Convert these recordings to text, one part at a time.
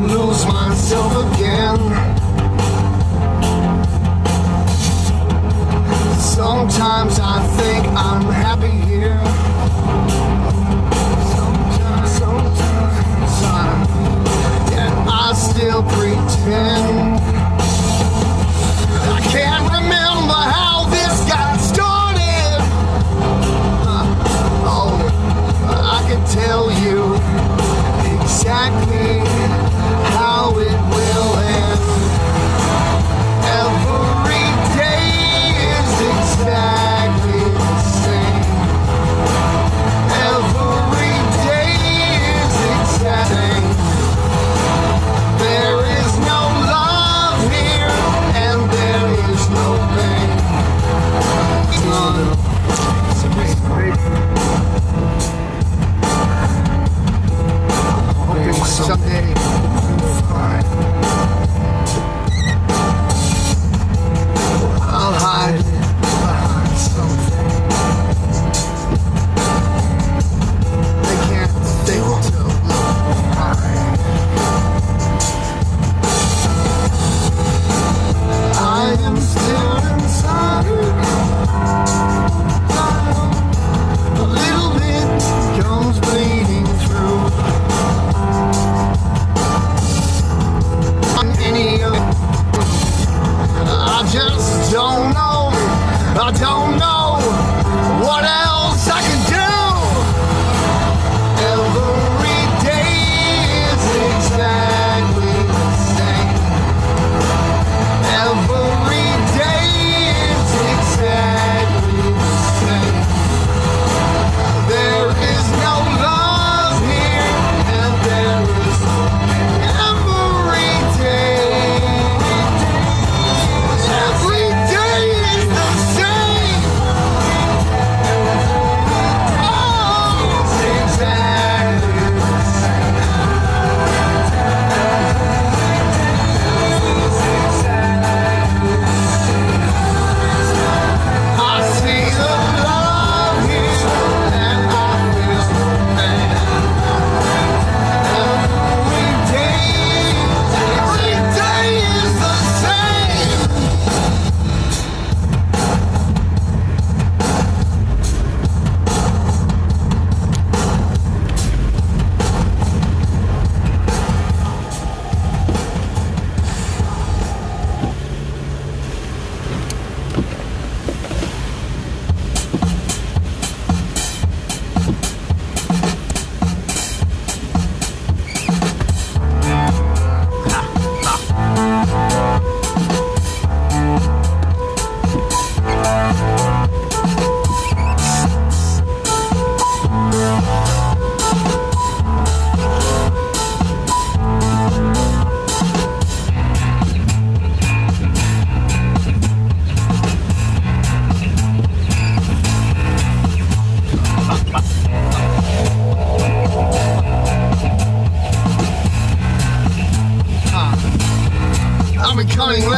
lose myself again. Sometimes I think I'm happy here.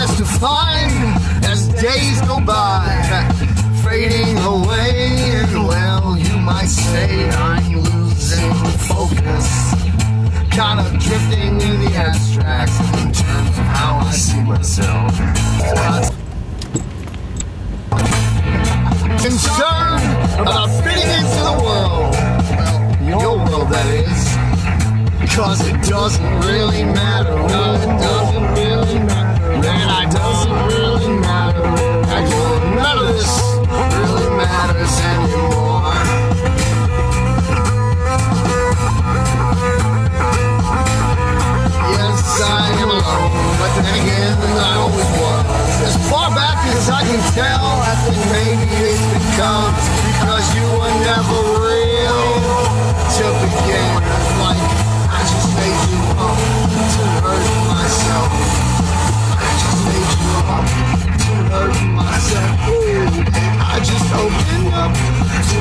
as find as days go by, fading away. And well, you might say I'm losing focus, kind of drifting in the abstract in terms of how I see myself. Concerned about fitting into the world, well, your world that is, because it doesn't really matter it does. don't because you were never real to begin with. Like I just made you up to hurt myself. I just made you up to hurt myself. I just opened up to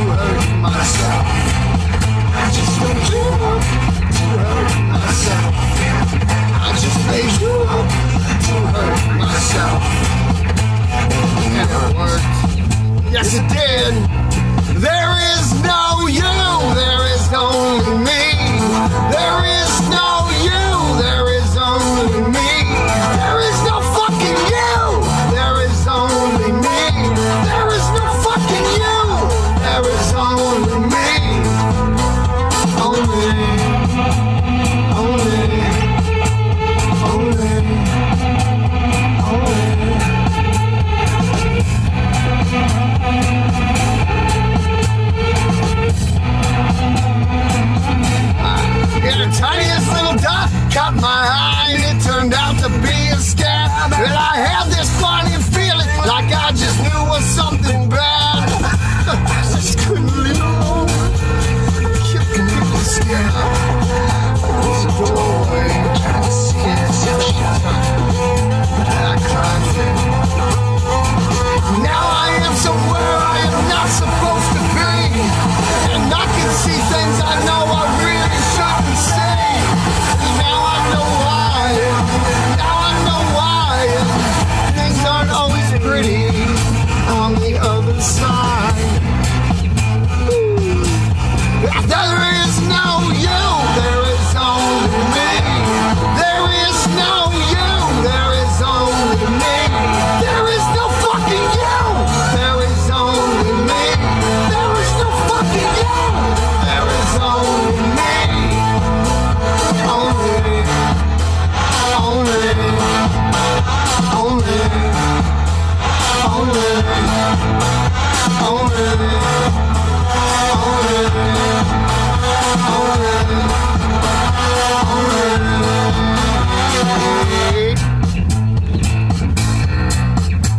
tiniest little dot caught my eye, and it turned out to be a scat. And I had this funny feeling like I just knew it was something bad. I just couldn't live alone. I kept getting scared.